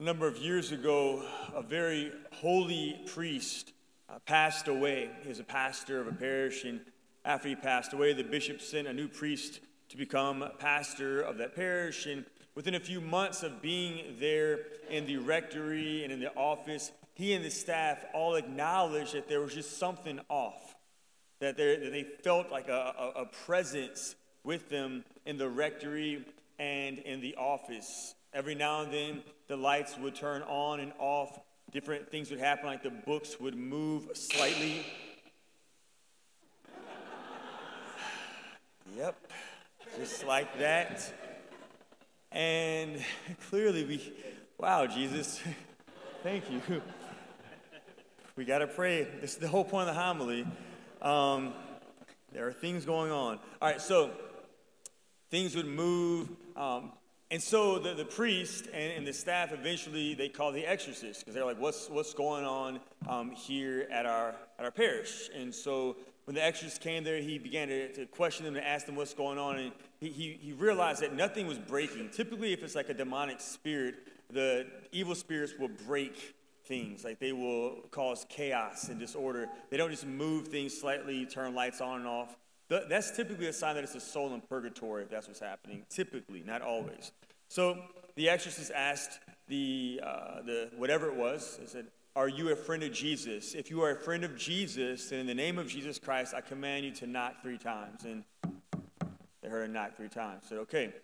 A number of years ago, a very holy priest uh, passed away. He was a pastor of a parish, and after he passed away, the bishop sent a new priest to become pastor of that parish. And within a few months of being there in the rectory and in the office, he and the staff all acknowledged that there was just something off, that, that they felt like a, a, a presence with them in the rectory and in the office. Every now and then, the lights would turn on and off. Different things would happen, like the books would move slightly. yep, just like that. And clearly, we, wow, Jesus, thank you. We got to pray. This is the whole point of the homily. Um, there are things going on. All right, so things would move. Um, and so the, the priest and, and, the staff eventually they call the exorcist because they're like, what's, what's going on um, here at our, at our parish? And so when the exorcist came there, he began to, to question them and ask them what's going on. And he, he, he realized that nothing was breaking. Typically, if it's like a demonic spirit, the evil spirits will break things. Like they will cause chaos and disorder. They don't just move things slightly, turn lights on and off. That's typically a sign that it's a soul in purgatory, if that's what's happening. Typically, not always. So the exorcist asked the, uh, the whatever it was, they said, Are you a friend of Jesus? If you are a friend of Jesus, then in the name of Jesus Christ, I command you to knock three times. And they heard a knock three times. Said, Okay,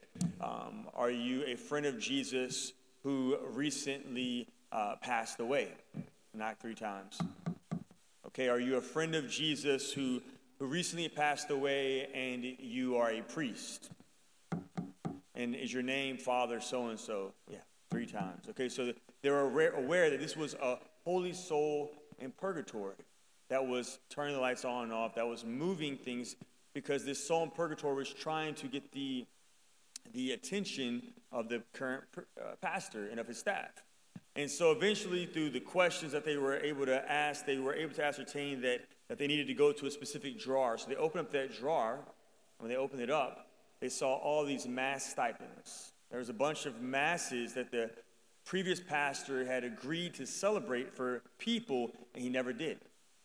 um, are you a friend of Jesus who recently uh, passed away? Knock three times. Okay, are you a friend of Jesus who who recently passed away and you are a priest. And is your name Father so and so? Yeah, three times. Okay, so they're aware that this was a holy soul in purgatory that was turning the lights on and off, that was moving things because this soul in purgatory was trying to get the, the attention of the current uh, pastor and of his staff. And so eventually, through the questions that they were able to ask, they were able to ascertain that that they needed to go to a specific drawer. So they opened up that drawer. And when they opened it up, they saw all these mass stipends. There was a bunch of masses that the previous pastor had agreed to celebrate for people, and he never did.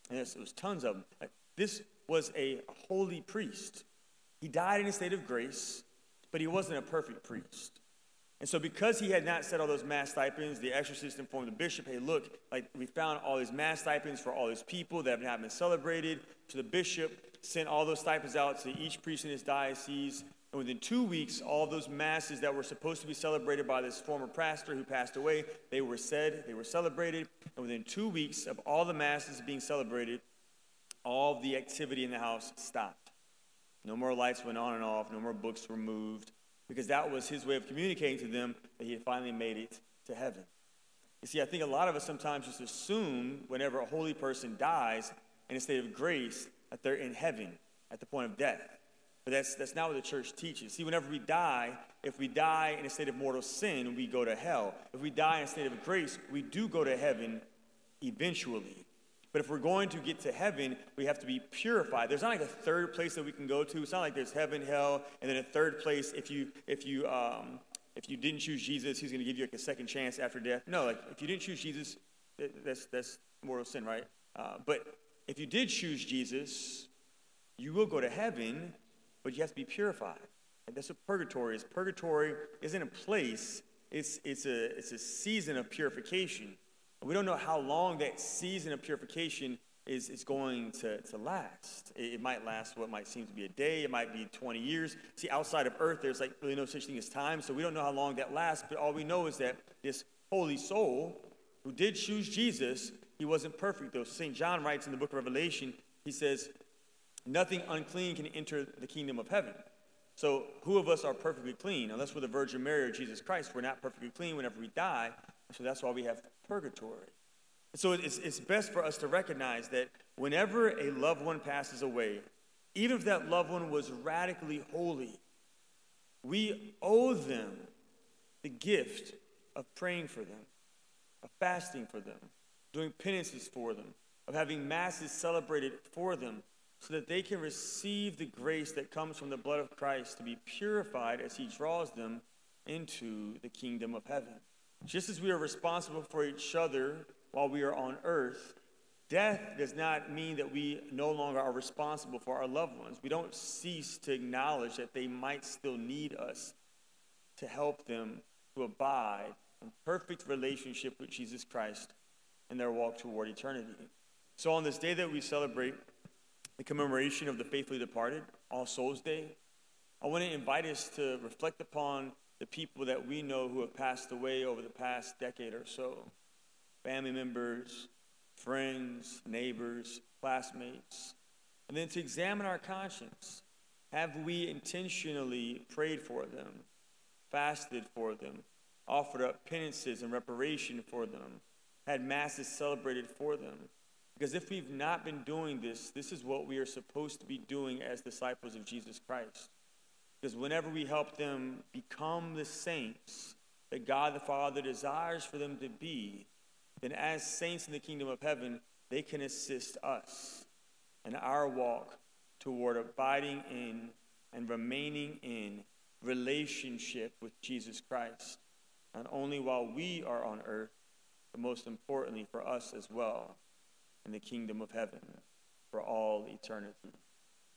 And it was tons of them. This was a holy priest. He died in a state of grace, but he wasn't a perfect priest. And so, because he had not set all those mass stipends, the exorcist informed the bishop, hey, look, like we found all these mass stipends for all these people that have not been celebrated. So the bishop sent all those stipends out to each priest in his diocese. And within two weeks, all those masses that were supposed to be celebrated by this former pastor who passed away, they were said, they were celebrated. And within two weeks of all the masses being celebrated, all the activity in the house stopped. No more lights went on and off, no more books were moved because that was his way of communicating to them that he had finally made it to heaven. You see, I think a lot of us sometimes just assume whenever a holy person dies in a state of grace that they're in heaven at the point of death. But that's, that's not what the church teaches. See, whenever we die, if we die in a state of mortal sin, we go to hell. If we die in a state of grace, we do go to heaven eventually. But if we're going to get to heaven, we have to be purified. There's not like a third place that we can go to. It's not like there's heaven, hell, and then a third place if you if you um, if you didn't choose Jesus, He's going to give you like a second chance after death. No, like if you didn't choose Jesus, that's that's mortal sin, right? Uh, but if you did choose Jesus, you will go to heaven, but you have to be purified. And that's what purgatory is. Purgatory isn't a place; it's it's a it's a season of purification. We don't know how long that season of purification is, is going to, to last. It, it, might last what might seem to be a day, it might be 20 years. See, outside of earth, there's like really no such thing as time, so we don't know how long that lasts, but all we know is that this holy soul who did choose Jesus, he wasn't perfect though. St. John writes in the book of Revelation, he says, Nothing unclean can enter the kingdom of heaven. So, who of us are perfectly clean? Unless we're the Virgin Mary or Jesus Christ, we're not perfectly clean whenever we die. So, that's why we have purgatory. So, it's, it's best for us to recognize that whenever a loved one passes away, even if that loved one was radically holy, we owe them the gift of praying for them, of fasting for them, doing penances for them, of having masses celebrated for them, so that they can receive the grace that comes from the blood of Christ to be purified as he draws them into the kingdom of heaven. Just as we are responsible for each other while we are on earth, death does not mean that we no longer are responsible for our loved ones. We don't cease to acknowledge that they might still need us to help them to abide in perfect relationship with Jesus Christ in their walk toward eternity. So, on this day that we celebrate the commemoration of the faithfully departed, All Souls Day, I want to invite us to reflect upon the people that we know who have passed away over the past decade or so family members, friends, neighbors, classmates, and then to examine our conscience. Have we intentionally prayed for them, fasted for them, offered up penances and reparation for them, had masses celebrated for them? Because if we've not been doing this, this is what we are supposed to be doing as disciples of Jesus Christ. Because whenever we help them become the saints that God the Father desires for them to be, then as saints in the kingdom of heaven, they can assist us in our walk toward abiding in and remaining in relationship with Jesus Christ, not only while we are on earth, but most importantly for us as well in the kingdom of heaven for all eternity.